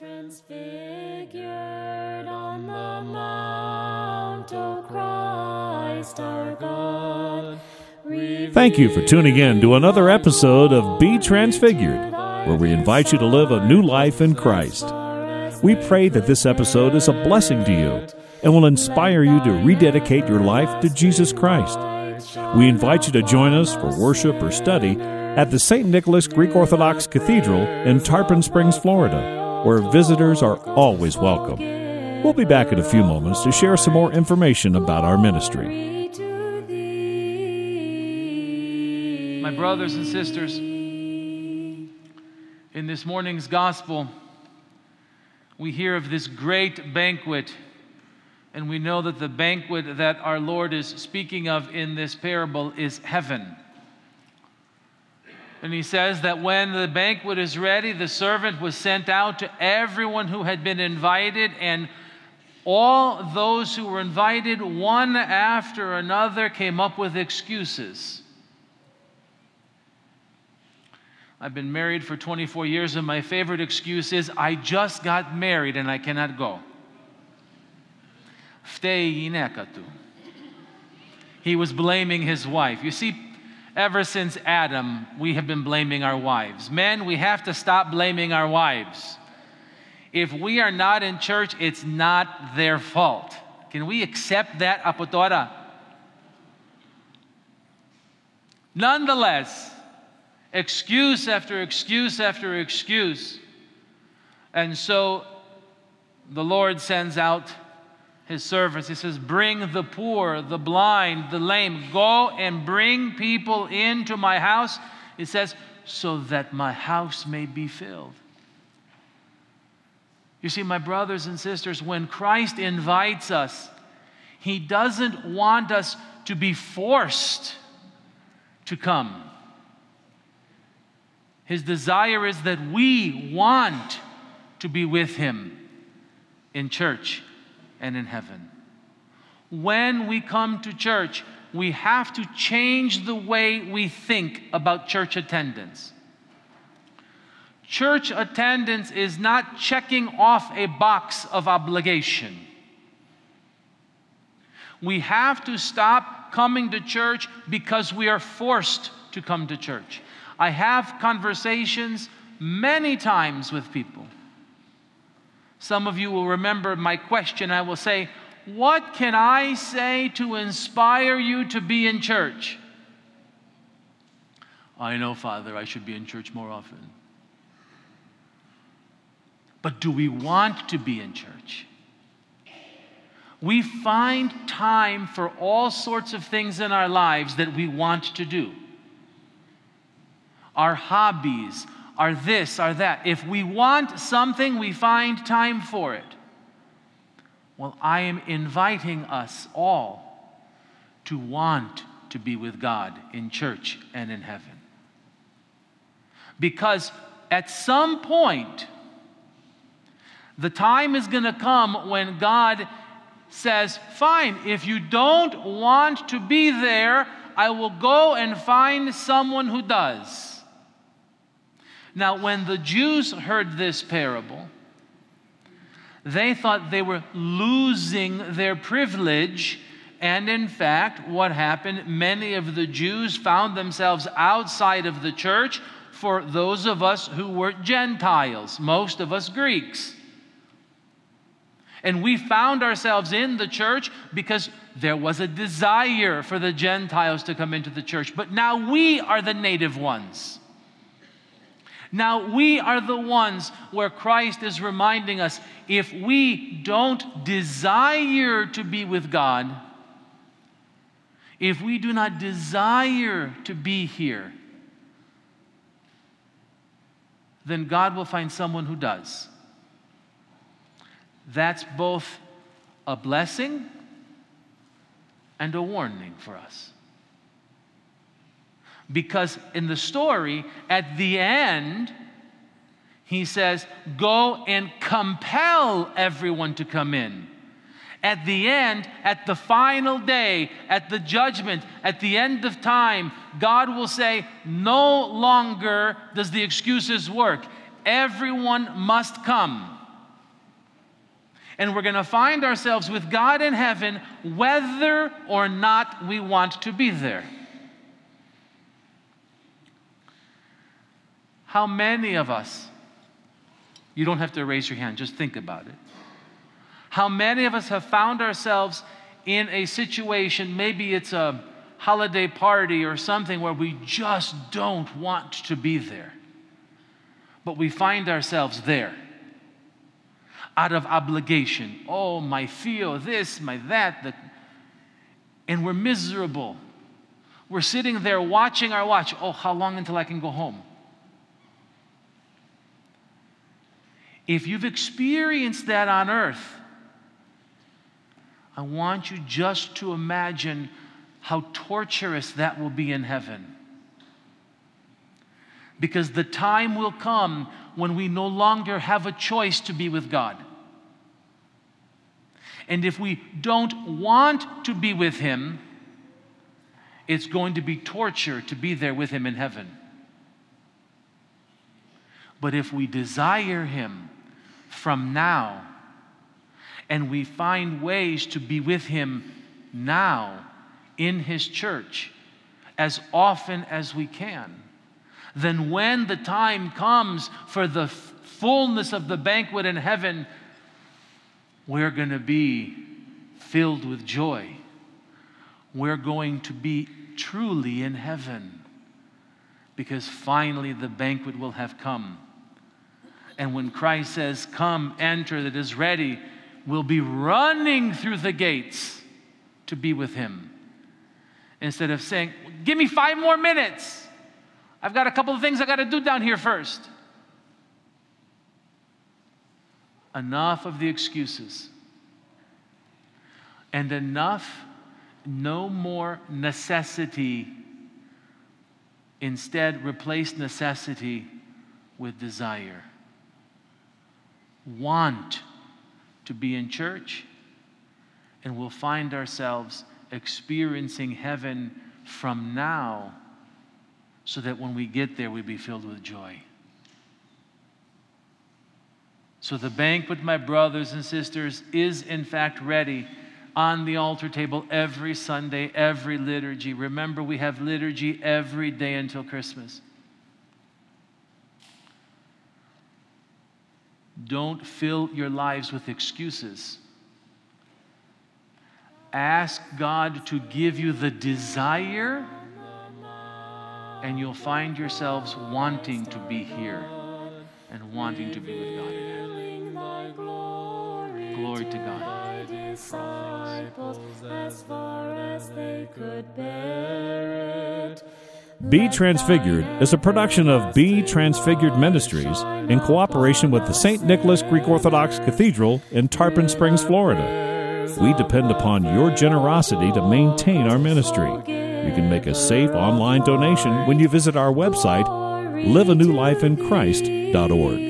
Transfigured on the mount, O Christ our God. Thank you for tuning in to another episode of Be Transfigured, where we invite you to live a new life in Christ. We pray that this episode is a blessing to you and will inspire you to rededicate your life to Jesus Christ. We invite you to join us for worship or study at the St. Nicholas Greek Orthodox Cathedral in Tarpon Springs, Florida where visitors are always welcome. We'll be back in a few moments to share some more information about our ministry. My brothers and sisters, in this morning's gospel, we hear of this great banquet, and we know that the banquet that our Lord is speaking of in this parable is heaven. And he says that when the banquet is ready, the servant was sent out to everyone who had been invited, and all those who were invited, one after another, came up with excuses. I've been married for 24 years, and my favorite excuse is I just got married and I cannot go. He was blaming his wife. You see, Ever since Adam, we have been blaming our wives. Men, we have to stop blaming our wives. If we are not in church, it's not their fault. Can we accept that, apotora? Nonetheless, excuse after excuse after excuse. And so the Lord sends out his servants. He says, Bring the poor, the blind, the lame. Go and bring people into my house. He says, So that my house may be filled. You see, my brothers and sisters, when Christ invites us, he doesn't want us to be forced to come. His desire is that we want to be with him in church and in heaven. When we come to church, we have to change the way we think about church attendance. Church attendance is not checking off a box of obligation. We have to stop coming to church because we are forced to come to church. I have conversations many times with people some of you will remember my question. I will say, What can I say to inspire you to be in church? I know, Father, I should be in church more often. But do we want to be in church? We find time for all sorts of things in our lives that we want to do. Our hobbies, are this, are that. If we want something, we find time for it. Well, I am inviting us all to want to be with God in church and in heaven. Because at some point, the time is going to come when God says, Fine, if you don't want to be there, I will go and find someone who does. Now, when the Jews heard this parable, they thought they were losing their privilege. And in fact, what happened? Many of the Jews found themselves outside of the church for those of us who were Gentiles, most of us Greeks. And we found ourselves in the church because there was a desire for the Gentiles to come into the church. But now we are the native ones. Now, we are the ones where Christ is reminding us if we don't desire to be with God, if we do not desire to be here, then God will find someone who does. That's both a blessing and a warning for us. Because in the story, at the end, he says, Go and compel everyone to come in. At the end, at the final day, at the judgment, at the end of time, God will say, No longer does the excuses work. Everyone must come. And we're going to find ourselves with God in heaven whether or not we want to be there. How many of us, you don't have to raise your hand, just think about it. How many of us have found ourselves in a situation, maybe it's a holiday party or something where we just don't want to be there, but we find ourselves there out of obligation. Oh, my feel, this, my that, that. And we're miserable. We're sitting there watching our watch. Oh, how long until I can go home? If you've experienced that on earth, I want you just to imagine how torturous that will be in heaven. Because the time will come when we no longer have a choice to be with God. And if we don't want to be with Him, it's going to be torture to be there with Him in heaven. But if we desire Him from now, and we find ways to be with Him now in His church as often as we can, then when the time comes for the fullness of the banquet in heaven, we're going to be filled with joy. We're going to be truly in heaven because finally the banquet will have come. And when Christ says, Come, enter, that is ready, we'll be running through the gates to be with Him. Instead of saying, Give me five more minutes. I've got a couple of things I got to do down here first. Enough of the excuses. And enough, no more necessity. Instead, replace necessity with desire. Want to be in church, and we'll find ourselves experiencing heaven from now so that when we get there, we be filled with joy. So the banquet, my brothers and sisters, is in fact ready on the altar table every Sunday, every liturgy. Remember, we have liturgy every day until Christmas. Don't fill your lives with excuses. Ask God to give you the desire, and you'll find yourselves wanting to be here and wanting to be with God. Glory to God. Disciples as far as they could bear it. Be Transfigured is a production of Be Transfigured Ministries in cooperation with the St. Nicholas Greek Orthodox Cathedral in Tarpon Springs, Florida. We depend upon your generosity to maintain our ministry. You can make a safe online donation when you visit our website, liveanewlifeinchrist.org.